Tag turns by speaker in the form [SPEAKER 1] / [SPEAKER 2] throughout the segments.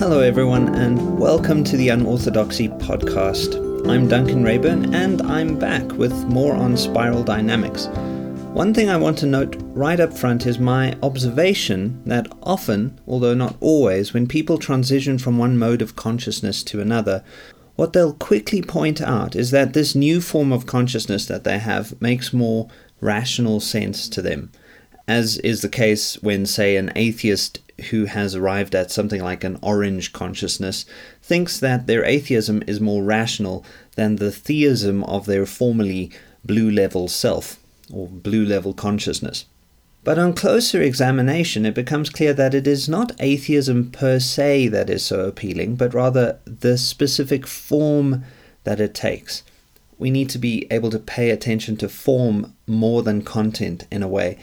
[SPEAKER 1] Hello, everyone, and welcome to the Unorthodoxy podcast. I'm Duncan Reyburn, and I'm back with more on spiral dynamics. One thing I want to note right up front is my observation that often, although not always, when people transition from one mode of consciousness to another, what they'll quickly point out is that this new form of consciousness that they have makes more rational sense to them, as is the case when, say, an atheist who has arrived at something like an orange consciousness thinks that their atheism is more rational than the theism of their formerly blue level self or blue level consciousness. But on closer examination, it becomes clear that it is not atheism per se that is so appealing, but rather the specific form that it takes. We need to be able to pay attention to form more than content in a way.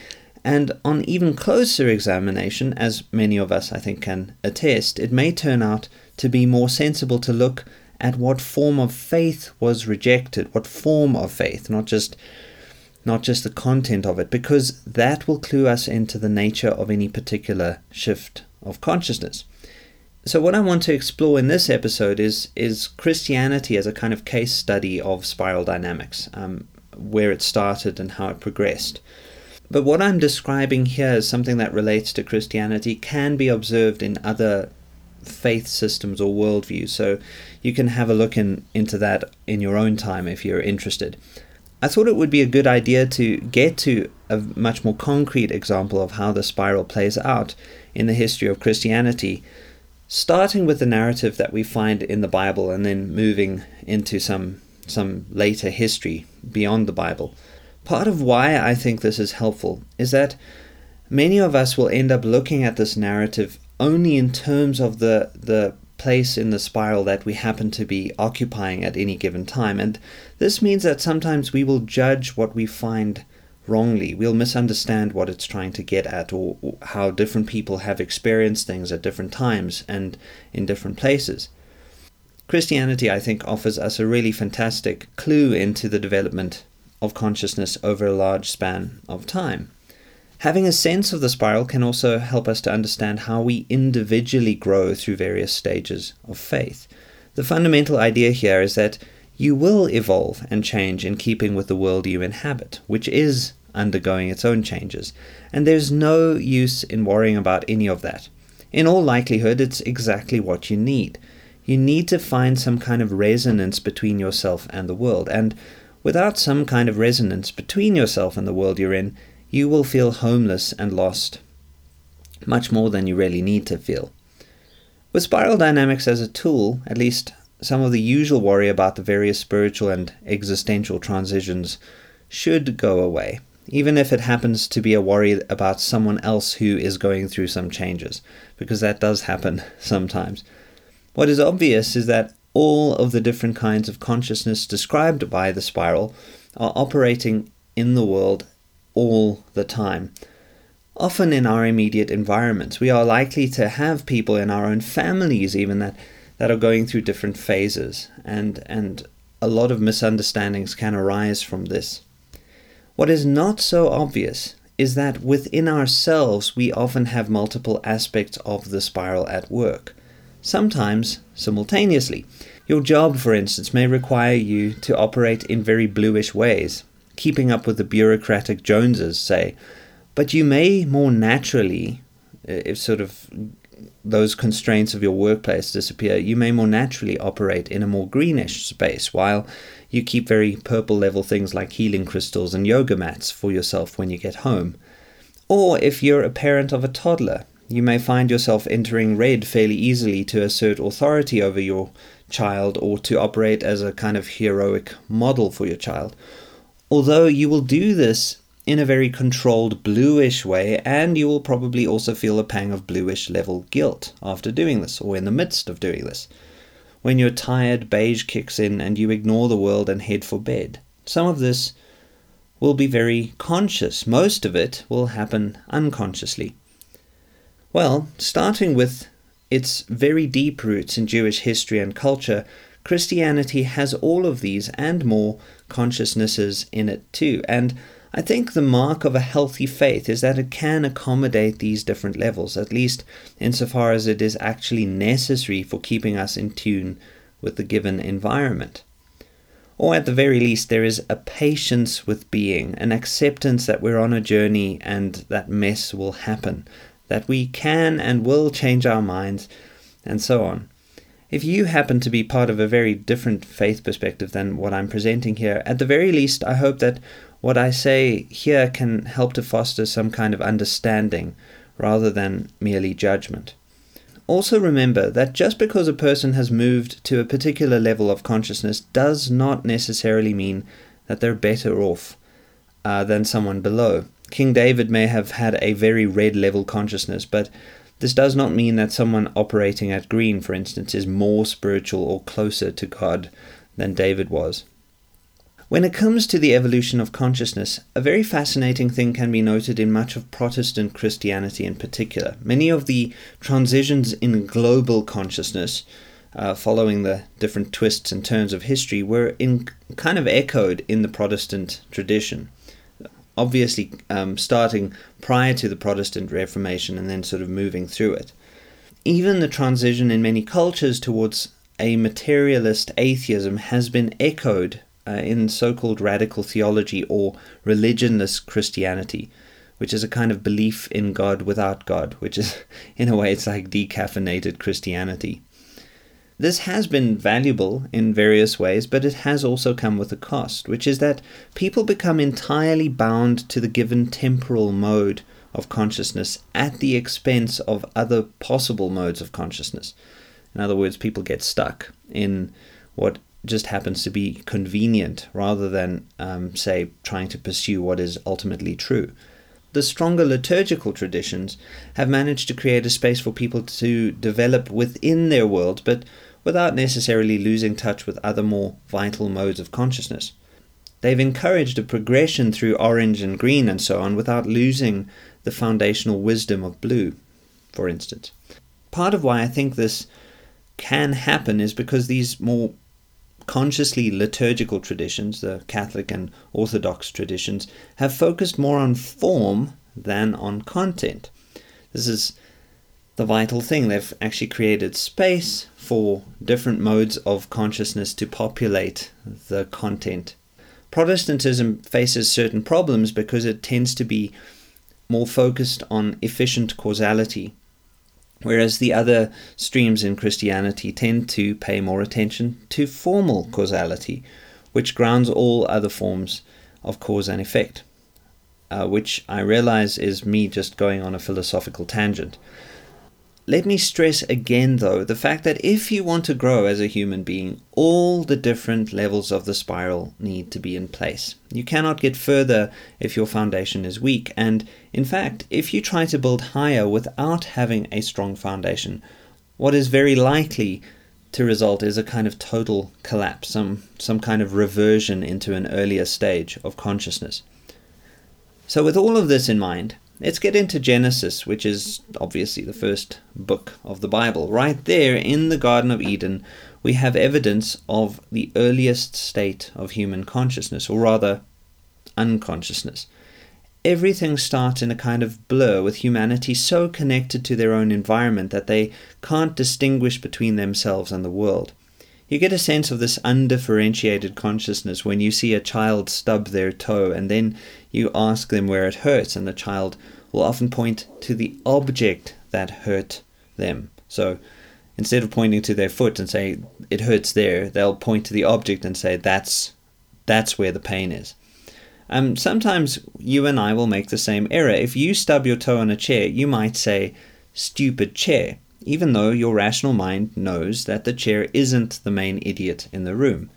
[SPEAKER 1] And on even closer examination, as many of us I think can attest, it may turn out to be more sensible to look at what form of faith was rejected, what form of faith, not just not just the content of it, because that will clue us into the nature of any particular shift of consciousness. So what I want to explore in this episode is is Christianity as a kind of case study of spiral dynamics, um, where it started and how it progressed. But what I'm describing here is something that relates to Christianity can be observed in other faith systems or worldviews. So you can have a look in, into that in your own time if you're interested. I thought it would be a good idea to get to a much more concrete example of how the spiral plays out in the history of Christianity, starting with the narrative that we find in the Bible and then moving into some some later history beyond the Bible. Part of why I think this is helpful is that many of us will end up looking at this narrative only in terms of the the place in the spiral that we happen to be occupying at any given time. And this means that sometimes we will judge what we find wrongly. We'll misunderstand what it's trying to get at or, or how different people have experienced things at different times and in different places. Christianity, I think, offers us a really fantastic clue into the development of consciousness over a large span of time. Having a sense of the spiral can also help us to understand how we individually grow through various stages of faith. The fundamental idea here is that you will evolve and change in keeping with the world you inhabit, which is undergoing its own changes, and there's no use in worrying about any of that. In all likelihood, it's exactly what you need. You need to find some kind of resonance between yourself and the world, and without some kind of resonance between yourself and the world you're in, you will feel homeless and lost, much more than you really need to feel. With spiral dynamics as a tool, at least some of the usual worry about the various spiritual and existential transitions should go away, even if it happens to be a worry about someone else who is going through some changes, because that does happen sometimes. What is obvious is that all of the different kinds of consciousness described by the spiral are operating in the world all the time. Often in our immediate environments, we are likely to have people in our own families, even that, that are going through different phases, and, and a lot of misunderstandings can arise from this. What is not so obvious is that within ourselves we often have multiple aspects of the spiral at work, sometimes simultaneously. Your job, for instance, may require you to operate in very bluish ways, keeping up with the bureaucratic Joneses, say, but you may more naturally, uh, if sort of those constraints of your workplace disappear, you may more naturally operate in a more greenish space while you keep very purple level things like healing crystals and yoga mats for yourself when you get home. Or if you're a parent of a toddler, you may find yourself entering red fairly easily to assert authority over your child or to operate as a kind of heroic model for your child although you will do this in a very controlled bluish way, and you will probably also feel a pang of bluish level guilt after doing this or in the midst of doing this. When your tired beige kicks in and you ignore the world and head for bed. Some of this will be very conscious, most of it will happen unconsciously. Well, starting with its very deep roots in Jewish history and culture, Christianity has all of these and more consciousnesses in it too. And I think the mark of a healthy faith is that it can accommodate these different levels, at least insofar as it is actually necessary for keeping us in tune with the given environment. Or at the very least, there is a patience with being, an acceptance that we're on a journey and that mess will happen, that we can and will change our minds, and so on. If you happen to be part of a very different faith perspective than what I'm presenting here, at the very least, I hope that what I say here can help to foster some kind of understanding rather than merely judgment. Also, remember that just because a person has moved to a particular level of consciousness does not necessarily mean that they're better off uh, than someone below. King David may have had a very red level consciousness, but this does not mean that someone operating at green, for instance, is more spiritual or closer to God than David was. When it comes to the evolution of consciousness, a very fascinating thing can be noted in much of Protestant Christianity in particular. Many of the transitions in global consciousness, uh, following the different twists and turns of history, were in kind of echoed in the Protestant tradition. Obviously, um, starting prior to the Protestant Reformation and then sort of moving through it. Even the transition in many cultures towards a materialist atheism has been echoed uh, in so called radical theology or religionless Christianity, which is a kind of belief in God without God, which is, in a way, it's like decaffeinated Christianity. This has been valuable in various ways, but it has also come with a cost, which is that people become entirely bound to the given temporal mode of consciousness at the expense of other possible modes of consciousness. In other words, people get stuck in what just happens to be convenient rather than, um, say, trying to pursue what is ultimately true. The stronger liturgical traditions have managed to create a space for people to develop within their world, but without necessarily losing touch with other more vital modes of consciousness. They've encouraged a progression through orange and green and so on without losing the foundational wisdom of blue, for instance. Part of why I think this can happen is because these more consciously liturgical traditions, the Catholic and Orthodox traditions, have focused more on form than on content. This is the vital thing. They've actually created space for different modes of consciousness to populate the content. Protestantism faces certain problems because it tends to be more focused on efficient causality whereas the other streams in Christianity tend to pay more attention to formal causality, which grounds all other forms of cause and effect, uh, which I realize is me just going on a philosophical tangent. Let me stress again, though, the fact that if you want to grow as a human being, all the different levels of the spiral need to be in place. You cannot get further if your foundation is weak, and in fact, if you try to build higher without having a strong foundation, what is very likely to result is a kind of total collapse, some, some kind of reversion into an earlier stage of consciousness. So, with all of this in mind, Let's get into Genesis, which is obviously the first book of the Bible. Right there in the Garden of Eden, we have evidence of the earliest state of human consciousness, or rather, unconsciousness. Everything starts in a kind of blur, with humanity so connected to their own environment that they can't distinguish between themselves and the world. You get a sense of this undifferentiated consciousness when you see a child stub their toe and then you ask them where it hurts, and the child will often point to the object that hurt them. So instead of pointing to their foot and say it hurts there, they'll point to the object and say that's that's where the pain is. Um, sometimes you and I will make the same error. If you stub your toe on a chair, you might say stupid chair even though your rational mind knows that the chair isn't the main idiot in the room.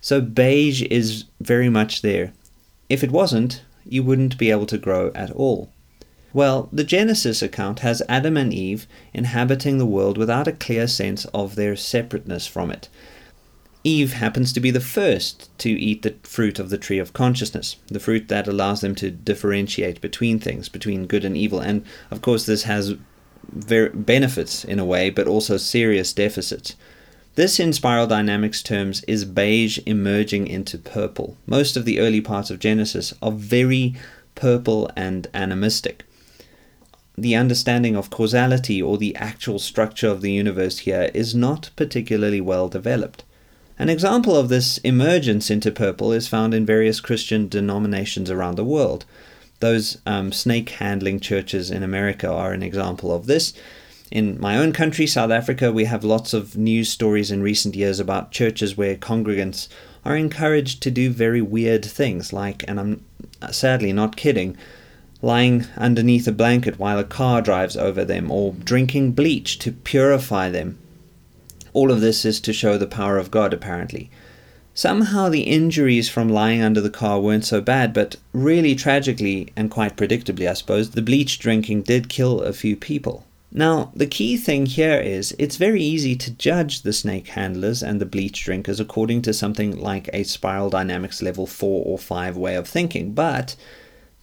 [SPEAKER 1] So beige is very much there. If it wasn't, you wouldn't be able to grow at all. Well, the Genesis account has Adam and Eve inhabiting the world without a clear sense of their separateness from it. Eve happens to be the first to eat the fruit of the tree of consciousness, the fruit that allows them to differentiate between things, between good and evil. And of course, this has benefits in a way, but also serious deficits. This, in spiral dynamics terms, is beige emerging into purple. Most of the early parts of Genesis are very purple and animistic. The understanding of causality or the actual structure of the universe here is not particularly well developed. An example of this emergence into purple is found in various Christian denominations around the world. Those um, snake handling churches in America are an example of this. In my own country, South Africa, we have lots of news stories in recent years about churches where congregants are encouraged to do very weird things, like, and I'm sadly not kidding, lying underneath a blanket while a car drives over them, or drinking bleach to purify them. All of this is to show the power of God, apparently. Somehow the injuries from lying under the car weren't so bad, but really tragically, and quite predictably, I suppose, the bleach drinking did kill a few people. Now, the key thing here is it's very easy to judge the snake handlers and the bleach drinkers according to something like a spiral dynamics level 4 or 5 way of thinking, but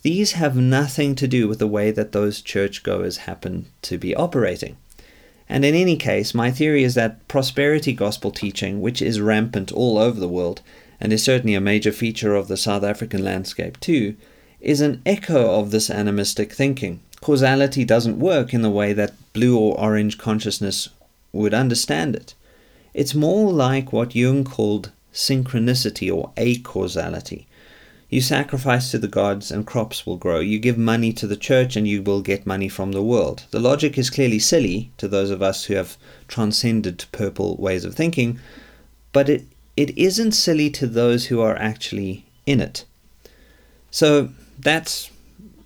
[SPEAKER 1] these have nothing to do with the way that those churchgoers happen to be operating. And in any case, my theory is that prosperity gospel teaching, which is rampant all over the world, and is certainly a major feature of the South African landscape too, is an echo of this animistic thinking. Causality doesn't work in the way that blue or orange consciousness would understand it. It's more like what Jung called synchronicity or acausality. You sacrifice to the gods and crops will grow. You give money to the church and you will get money from the world. The logic is clearly silly to those of us who have transcended purple ways of thinking, but it, it isn't silly to those who are actually in it. So that's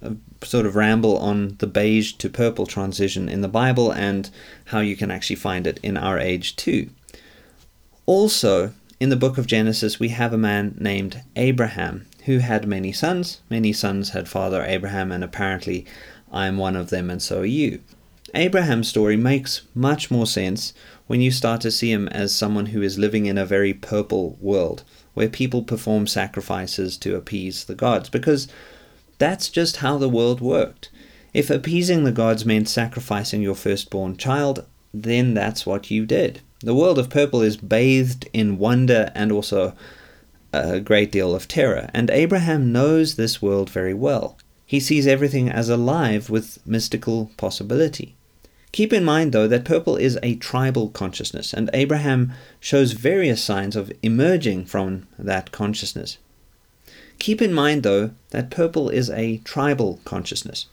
[SPEAKER 1] a sort of ramble on the beige to purple transition in the Bible and how you can actually find it in our age too. Also, in the book of Genesis, we have a man named Abraham who had many sons. Many sons had father Abraham, and apparently I am one of them, and so are you. Abraham's story makes much more sense when you start to see him as someone who is living in a very purple world, where people perform sacrifices to appease the gods, because that's just how the world worked. If appeasing the gods meant sacrificing your firstborn child, then that's what you did. The world of purple is bathed in wonder and also a great deal of terror, and Abraham knows this world very well. He sees everything as alive with mystical possibility. Keep in mind, though, that purple is a tribal consciousness, and Abraham shows various signs of emerging from that consciousness. Keep in mind, though, that purple is a tribal consciousness,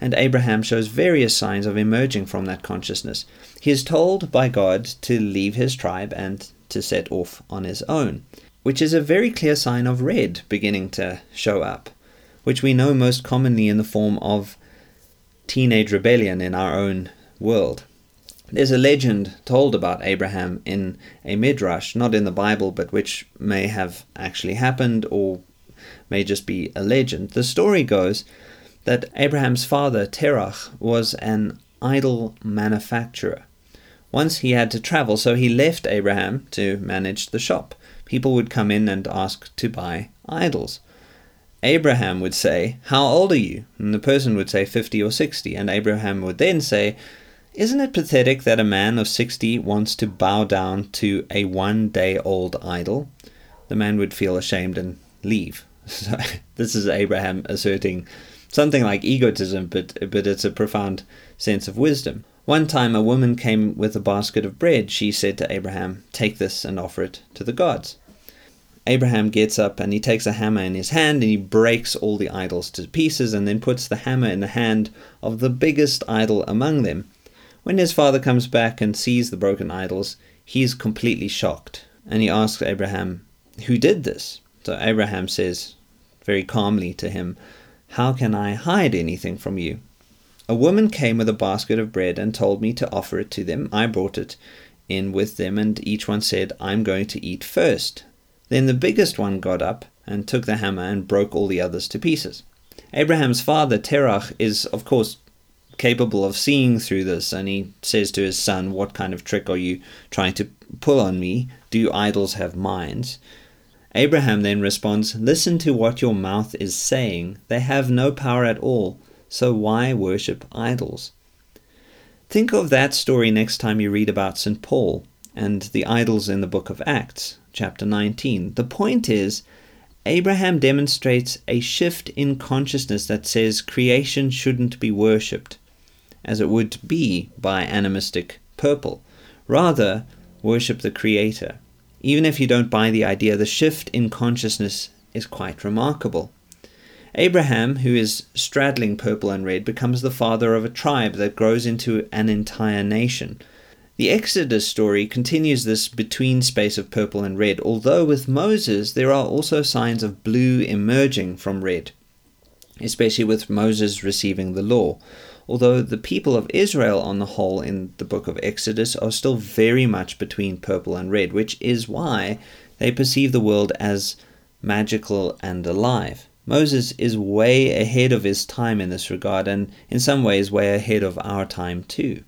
[SPEAKER 1] and Abraham shows various signs of emerging from that consciousness. He is told by God to leave his tribe and to set off on his own which is a very clear sign of red beginning to show up, which we know most commonly in the form of teenage rebellion in our own world. There's a legend told about Abraham in a midrash, not in the Bible, but which may have actually happened or may just be a legend. The story goes that Abraham's father, Terach, was an idol manufacturer. Once he had to travel, so he left Abraham to manage the shop people would come in and ask to buy idols. Abraham would say, How old are you? And the person would say 50 or 60. And Abraham would then say, Isn't it pathetic that a man of 60 wants to bow down to a one day old idol? The man would feel ashamed and leave. So this is Abraham asserting something like egotism, but, but it's a profound sense of wisdom. One time a woman came with a basket of bread. She said to Abraham, Take this and offer it to the gods. Abraham gets up and he takes a hammer in his hand and he breaks all the idols to pieces and then puts the hammer in the hand of the biggest idol among them. When his father comes back and sees the broken idols, he's completely shocked and he asks Abraham, Who did this? So Abraham says very calmly to him, How can I hide anything from you? A woman came with a basket of bread and told me to offer it to them. I brought it in with them, and each one said, I'm going to eat first. Then the biggest one got up and took the hammer and broke all the others to pieces. Abraham's father, Terach, is, of course, capable of seeing through this, and he says to his son, What kind of trick are you trying to pull on me? Do idols have minds? Abraham then responds, Listen to what your mouth is saying. They have no power at all, so why worship idols? Think of that story next time you read about St. Paul. and the idols in the book of Acts, chapter 19. The point is, Abraham demonstrates a shift in consciousness that says creation shouldn't be worshipped, as it would be by animistic purple. Rather, worship the Creator. Even if you don't buy the idea, the shift in consciousness is quite remarkable. Abraham, who is straddling purple and red, becomes the father of a tribe that grows into an entire nation. The Exodus story continues this between space of purple and red, although with Moses there are also signs of blue emerging from red, especially with Moses receiving the law. Although the people of Israel, on the whole, in the book of Exodus, are still very much between purple and red, which is why they perceive the world as magical and alive. Moses is way ahead of his time in this regard, and in some ways, way ahead of our time too.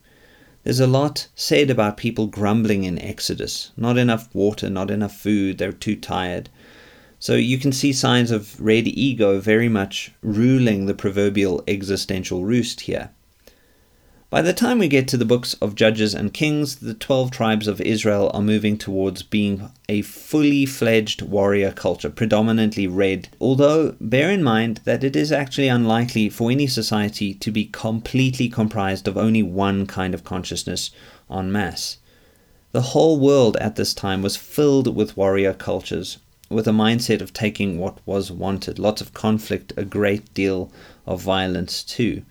[SPEAKER 1] There's a lot said about people grumbling in Exodus. Not enough water, not enough food, they're too tired. So you can see signs of red ego very much ruling the proverbial existential roost here. By the time we get to the books of Judges and Kings, the 12 tribes of Israel are moving towards being a fully fledged warrior culture, predominantly red, although bear in mind that it is actually unlikely for any society to be completely comprised of only one kind of consciousness en masse. The whole world at this time was filled with warrior cultures, with a mindset of taking what was wanted, lots of conflict, a great deal of violence too.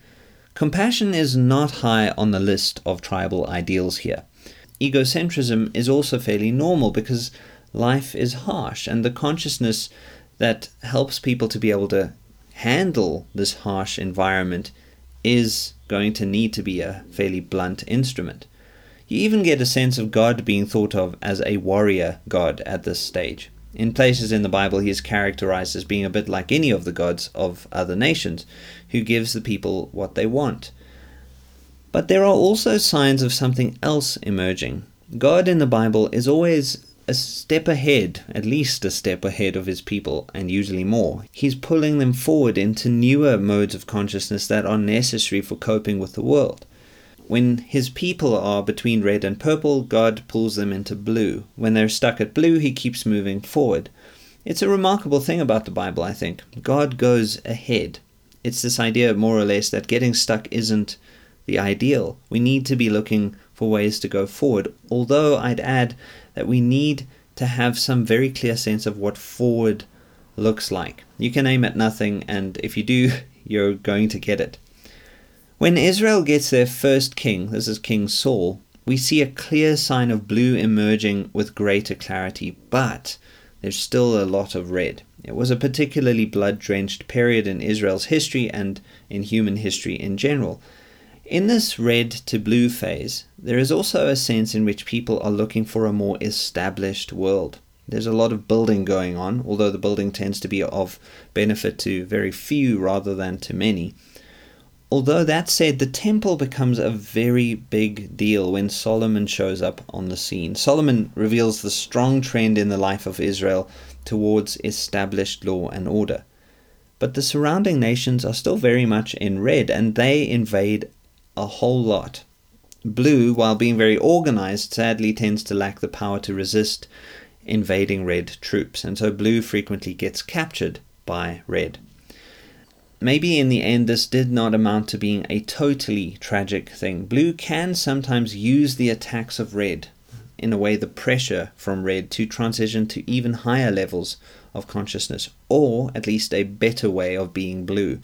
[SPEAKER 1] Compassion is not high on the list of tribal ideals here. Egocentrism is also fairly normal because life is harsh, and the consciousness that helps people to be able to handle this harsh environment is going to need to be a fairly blunt instrument. You even get a sense of God being thought of as a warrior God at this stage. In places in the Bible, he is characterized as being a bit like any of the gods of other nations, who gives the people what they want. But there are also signs of something else emerging. God in the Bible is always a step ahead, at least a step ahead of his people, and usually more. He's pulling them forward into newer modes of consciousness that are necessary for coping with the world. When his people are between red and purple, God pulls them into blue. When they're stuck at blue, he keeps moving forward. It's a remarkable thing about the Bible, I think. God goes ahead. It's this idea, more or less, that getting stuck isn't the ideal. We need to be looking for ways to go forward. Although I'd add that we need to have some very clear sense of what forward looks like. You can aim at nothing, and if you do, you're going to get it. When Israel gets their first king, this is King Saul, we see a clear sign of blue emerging with greater clarity, but there's still a lot of red. It was a particularly blood drenched period in Israel's history and in human history in general. In this red to blue phase, there is also a sense in which people are looking for a more established world. There's a lot of building going on, although the building tends to be of benefit to very few rather than to many. Although that said, the temple becomes a very big deal when Solomon shows up on the scene. Solomon reveals the strong trend in the life of Israel towards established law and order. But the surrounding nations are still very much in red and they invade a whole lot. Blue, while being very organized, sadly tends to lack the power to resist invading red troops, and so blue frequently gets captured by red. Maybe in the end, this did not amount to being a totally tragic thing. Blue can sometimes use the attacks of red, in a way, the pressure from red, to transition to even higher levels of consciousness, or at least a better way of being blue.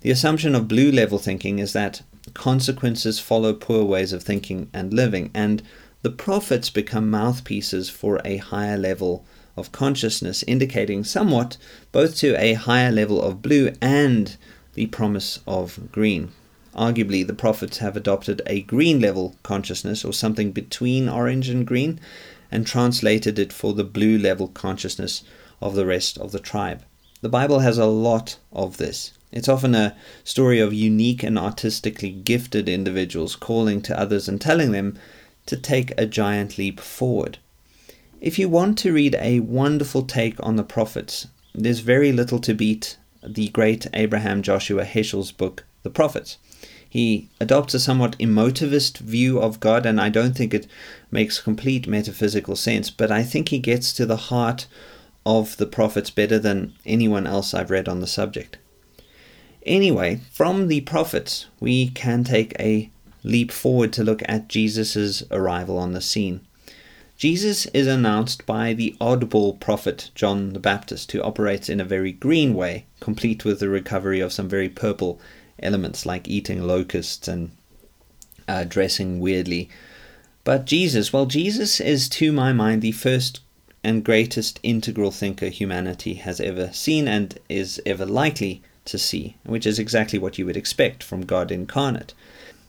[SPEAKER 1] The assumption of blue level thinking is that consequences follow poor ways of thinking and living, and the prophets become mouthpieces for a higher level of consciousness, indicating somewhat both to a higher level of blue and the promise of green. Arguably, the prophets have adopted a green level consciousness, or something between orange and green, and translated it for the blue level consciousness of the rest of the tribe. The Bible has a lot of this. It's often a story of unique and artistically gifted individuals calling to others and telling them to take a giant leap forward. If you want to read a wonderful take on the prophets, there's very little to beat the great Abraham Joshua Heschel's book, The Prophets. He adopts a somewhat emotivist view of God, and I don't think it makes complete metaphysical sense, but I think he gets to the heart of the prophets better than anyone else I've read on the subject. Anyway, from the prophets, we can take a leap forward to look at Jesus' arrival on the scene. Jesus is announced by the oddball prophet John the Baptist, who operates in a very green way, complete with the recovery of some very purple elements like eating locusts and uh, dressing weirdly. But Jesus, well, Jesus is to my mind the first and greatest integral thinker humanity has ever seen and is ever likely to see, which is exactly what you would expect from God incarnate.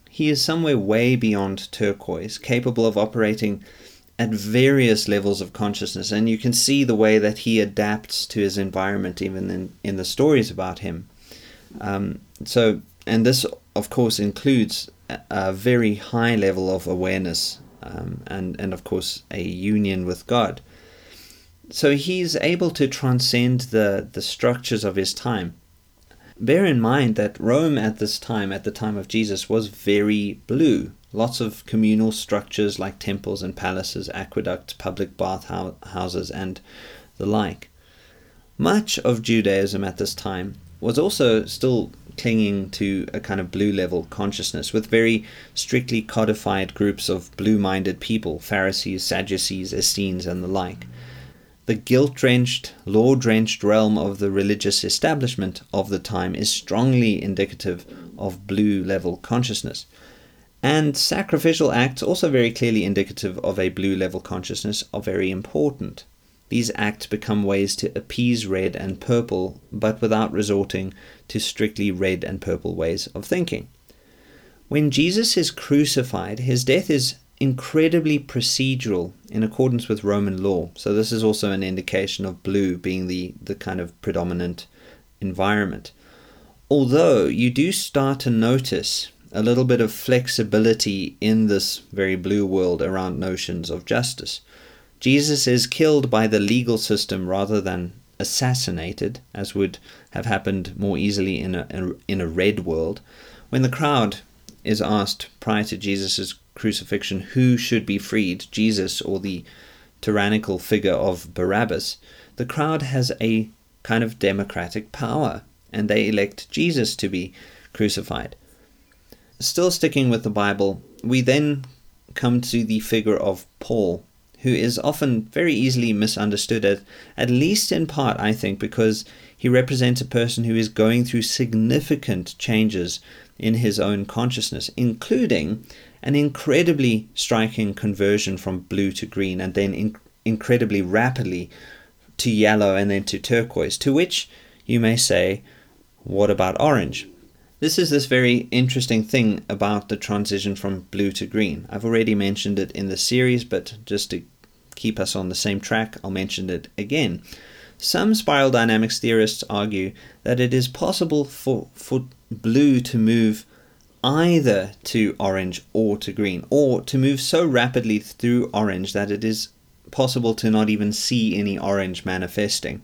[SPEAKER 1] He is somewhere way beyond turquoise, capable of operating at various levels of consciousness, and you can see the way that he adapts to his environment, even in, in the stories about him. Um, so, and this, of course, includes a very high level of awareness um, and, and, of course, a union with God. So he's able to transcend the, the structures of his time. Bear in mind that Rome at this time, at the time of Jesus, was very blue lots of communal structures like temples and palaces, aqueducts, public bath houses, and the like. Much of Judaism at this time was also still clinging to a kind of blue level consciousness with very strictly codified groups of blue minded people Pharisees, Sadducees, Essenes, and the like. The guilt drenched, law drenched realm of the religious establishment of the time is strongly indicative of blue level consciousness. And sacrificial acts, also very clearly indicative of a blue level consciousness, are very important. These acts become ways to appease red and purple, but without resorting to strictly red and purple ways of thinking. When Jesus is crucified, his death is incredibly procedural in accordance with Roman law. So, this is also an indication of blue being the, the kind of predominant environment. Although you do start to notice a little bit of flexibility in this very blue world around notions of justice. Jesus is killed by the legal system rather than assassinated, as would have happened more easily in a, in a red world. When the crowd is asked prior to Jesus' crucifixion who should be freed, Jesus or the tyrannical figure of Barabbas, the crowd has a kind of democratic power, and they elect Jesus to be crucified still sticking with the Bible, we then come to the figure of Paul, who is often very easily misunderstood, at, at least in part, I think, because he represents a person who is going through significant changes in his own consciousness, including an incredibly striking conversion from blue to green and then in, incredibly rapidly to yellow and then to turquoise, to which you may say, what about orange? This is this very interesting thing about the transition from blue to green. I've already mentioned it in the series, but just to keep us on the same track, I'll mention it again. Some spiral dynamics theorists argue that it is possible for, for blue to move either to orange or to green, or to move so rapidly through orange that it is possible to not even see any orange manifesting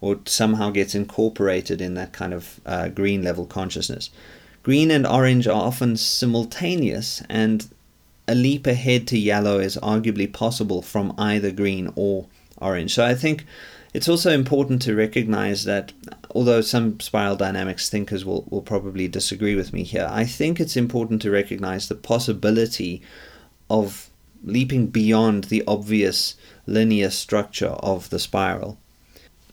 [SPEAKER 1] or somehow gets incorporated in that kind of uh, green level consciousness. Green and orange are often simultaneous, and a leap ahead to yellow is arguably possible from either green or orange. So I think it's also important to recognize that although some spiral dynamics thinkers will, will probably disagree with me here, I think it's important to recognize the possibility of leaping beyond the obvious linear structure of the spiral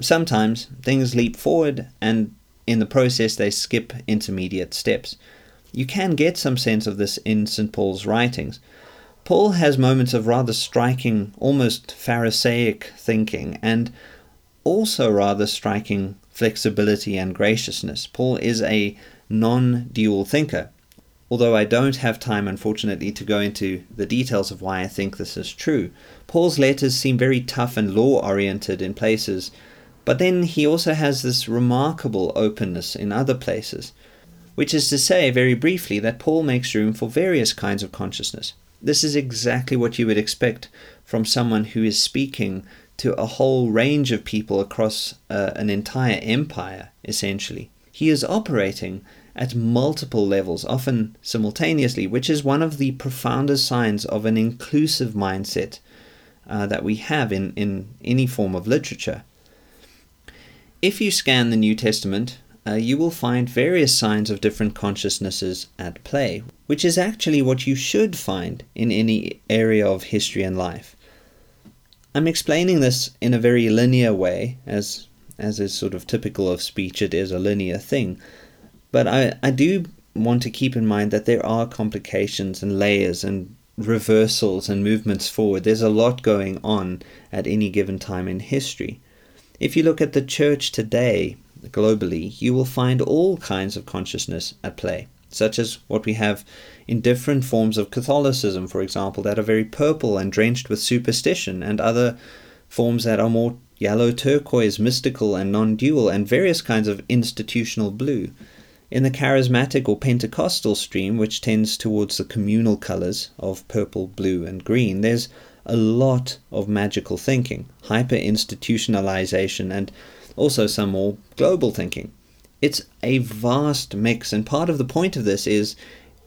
[SPEAKER 1] sometimes things leap forward and in the process they skip intermediate steps. You can get some sense of this in St. Paul's writings. Paul has moments of rather striking, almost Pharisaic thinking, and also rather striking flexibility and graciousness. Paul is a non dual thinker. Although I don't have time, unfortunately, to go into the details of why I think this is true, Paul's letters seem very tough and law oriented in places but then he also has this remarkable openness in other places, which is to say, very briefly, that Paul makes room for various kinds of consciousness. This is exactly what you would expect from someone who is speaking to a whole range of people across uh, an entire empire, essentially. he is operating at multiple levels, often simultaneously, which is one of the profoundest signs of an inclusive mindset uh, that we have in, in any form of literature. If you scan the New Testament, uh, you will find various signs of different consciousnesses at play, which is actually what you should find in any area of history and life. I'm explaining this in a very linear way, as as is sort of typical of speech, it is a linear thing. But I, I do want to keep in mind that there are complications and layers and reversals and movements forward. There's a lot going on at any given time in history. If you look at the church today, globally, you will find all kinds of consciousness at play, such as what we have in different forms of Catholicism, for example, that are very purple and drenched with superstition, and other forms that are more yellow turquoise, mystical and non dual, and various kinds of institutional blue. In the charismatic or Pentecostal stream, which tends towards the communal colors of purple, blue, and green, there's a lot of magical thinking, hyper institutionalization, and also some more global thinking. It's a vast mix, and part of the point of this is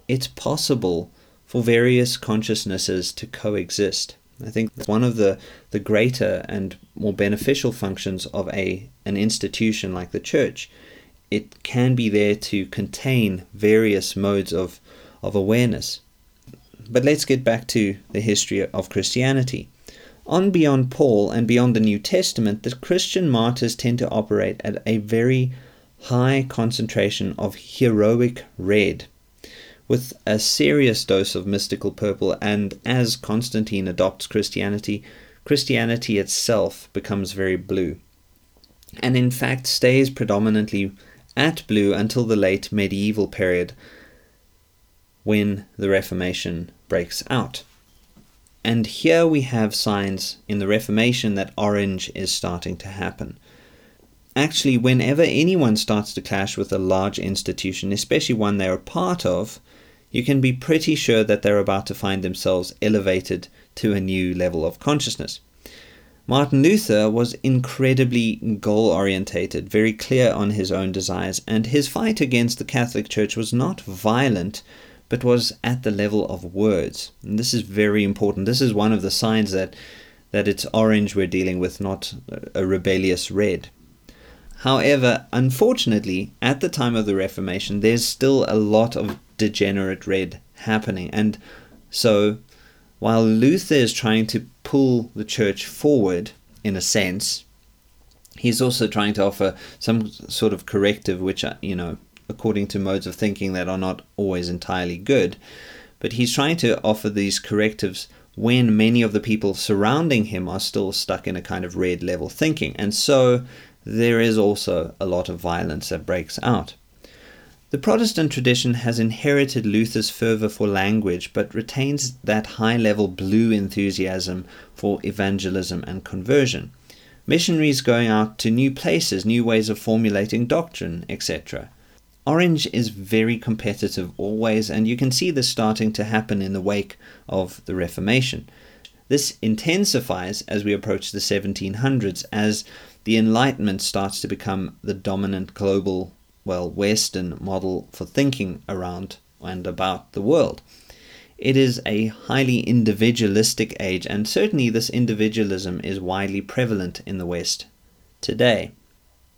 [SPEAKER 1] it's possible for various consciousnesses to coexist. I think one of the, the greater and more beneficial functions of a an institution like the church it can be there to contain various modes of, of awareness. But let's get back to the history of Christianity. On beyond Paul and beyond the New Testament, the Christian martyrs tend to operate at a very high concentration of heroic red, with a serious dose of mystical purple, and as Constantine adopts Christianity, Christianity itself becomes very blue, and in fact stays predominantly at blue until the late medieval period when the Reformation breaks out. And here we have signs in the Reformation that orange is starting to happen. Actually, whenever anyone starts to clash with a large institution, especially one they're a part of, you can be pretty sure that they're about to find themselves elevated to a new level of consciousness. Martin Luther was incredibly goal orientated, very clear on his own desires, and his fight against the Catholic Church was not violent, but was at the level of words. And this is very important. This is one of the signs that that it's orange we're dealing with, not a rebellious red. However, unfortunately, at the time of the Reformation, there's still a lot of degenerate red happening, and so while Luther is trying to pull the church forward in a sense, he's also trying to offer some sort of corrective, which, uh, you know, according to modes of thinking that are not always entirely good. But he's trying to offer these correctives when many of the people surrounding him are still stuck in a kind of red level thinking. And so there is also a lot of violence that breaks out. The Protestant tradition has inherited Luther's fervor for language but retains that high level blue enthusiasm for evangelism and conversion. Missionaries going out to new places, new ways of formulating doctrine, etc. Orange is very competitive always, and you can see this starting to happen in the wake of the Reformation. This intensifies as we approach the 1700s as the Enlightenment starts to become the dominant global well, Western model for thinking around and about the world. It is a highly individualistic age, and certainly this individualism is widely prevalent in the West today.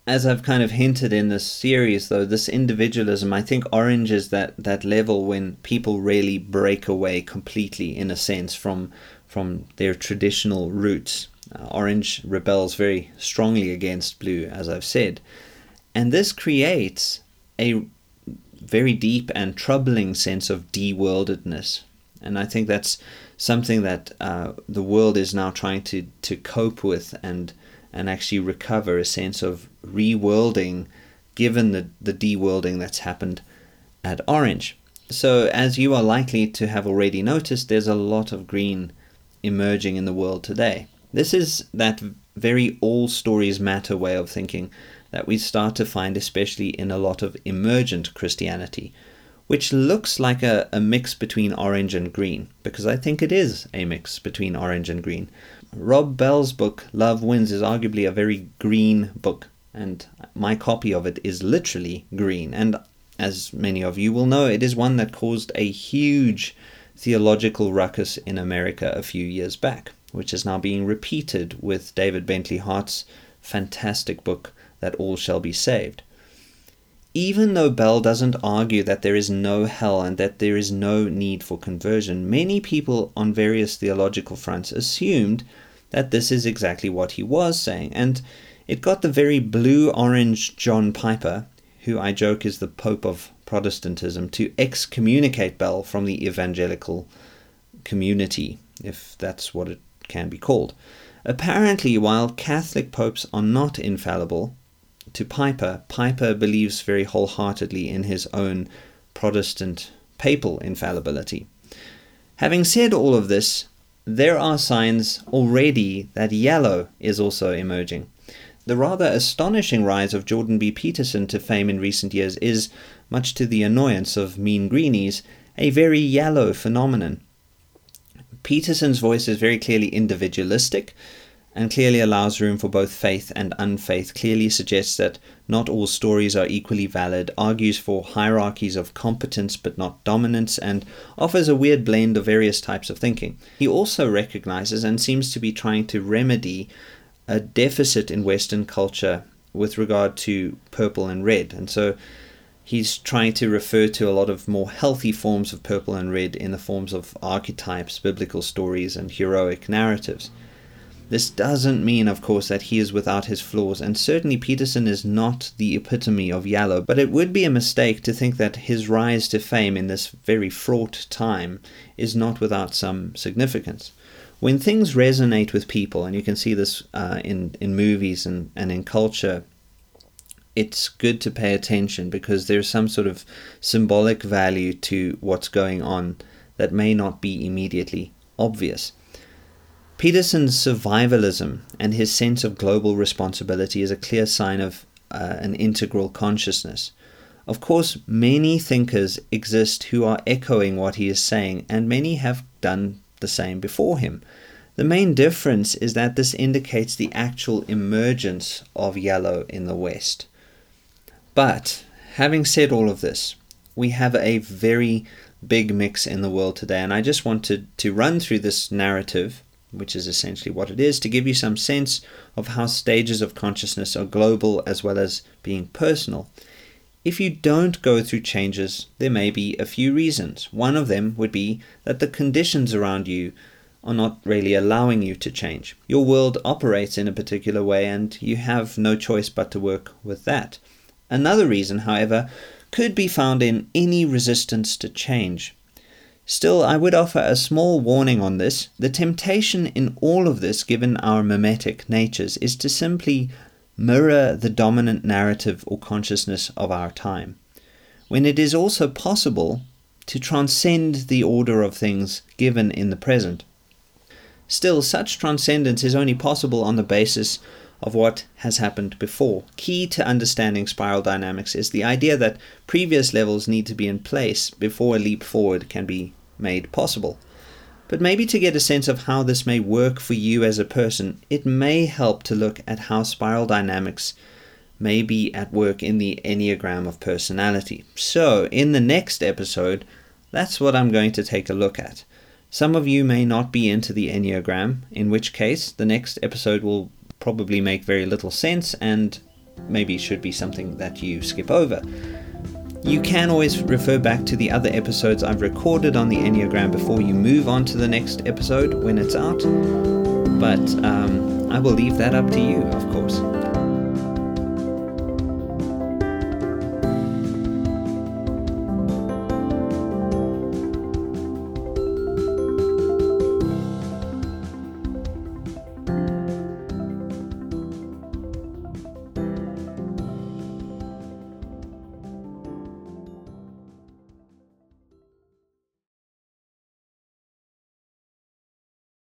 [SPEAKER 1] As I've kind of hinted in this series, though, this individualism, I think Orange is that, that level when people really break away completely, in a sense, from from their traditional roots. Uh, Orange rebels very strongly against Blue, as I've said. And this creates a very deep and troubling sense of de-worldedness. And I think that's something that uh, the world is now trying to, to cope with and and actually recover a sense of reworlding given the, the de-worlding that's happened at Orange. So as you are likely to have already noticed, there's a lot of green emerging in the world today. This is that very all stories matter way of thinking that we start to find, especially in a lot of emergent Christianity, which looks like a, a mix between orange and green, because I think it is a mix between orange and green. Rob Bell's book, Love Wins, is arguably a very green book, and my copy of it is literally green. And as many of you will know, it is one that caused a huge theological ruckus in America a few years back, which is now being repeated with David Bentley Hart's fantastic book, That All Shall Be Saved. Even though Bell doesn't argue that there is no hell and that there is no need for conversion, many people on various theological fronts assumed that this is exactly what he was saying, and it got the very blue orange John Piper, who I joke is the Pope of Protestantism, to excommunicate Bell from the evangelical community, if that's what it can be called. Apparently, while Catholic popes are not infallible, to Piper, Piper believes very wholeheartedly in his own Protestant papal infallibility. Having said all of this, there are signs already that yellow is also emerging. The rather astonishing rise of Jordan B. Peterson to fame in recent years is, much to the annoyance of mean greenies, a very yellow phenomenon. Peterson's voice is very clearly individualistic, and clearly allows room for both faith and unfaith, clearly suggests that not all stories are equally valid, argues for hierarchies of competence but not dominance, and offers a weird blend of various types of thinking. He also recognizes and seems to be trying to remedy a deficit in Western culture with regard to purple and red, and so he's trying to refer to a lot of more healthy forms of purple and red in the forms of archetypes, biblical stories, and heroic narratives. This doesn't mean, of course, that he is without his flaws, and certainly Peterson is not the epitome of yellow, but it would be a mistake to think that his rise to fame in this very fraught time is not without some significance. When things resonate with people, and you can see this uh, in, in movies and, and in culture, it's good to pay attention because there's some sort of symbolic value to what's going on that may not be immediately obvious. Peterson's survivalism and his sense of global responsibility is a clear sign of uh, an integral consciousness. Of course, many thinkers exist who are echoing what he is saying, and many have done the same before him. The main difference is that this indicates the actual emergence of yellow in the West. But, having said all of this, we have a very big mix in the world today, and I just wanted to run through this narrative which is essentially what it is, to give you some sense of how stages of consciousness are global as well as being personal. If you don't go through changes, there may be a few reasons. One of them would be that the conditions around you are not really allowing you to change. Your world operates in a particular way and you have no choice but to work with that. Another reason, however, could be found in any resistance to change. Still, I would offer a small warning on this. The temptation in all of this, given our mimetic natures, is to simply mirror the dominant narrative or consciousness of our time, when it is also possible to transcend the order of things given in the present. Still, such transcendence is only possible on the basis of what has happened before. Key to understanding spiral dynamics is the idea that previous levels need to be in place before a leap forward can be made possible. But maybe to get a sense of how this may work for you as a person, it may help to look at how spiral dynamics may be at work in the Enneagram of personality. So, in the next episode, that's what I'm going to take a look at. Some of you may not be into the Enneagram, in which case, the next episode will probably make very little sense and maybe should be something that you skip over. You can always refer back to the other episodes I've recorded on the Enneagram before you move on to the next episode when it's out. But um, I will leave that up to you, of course.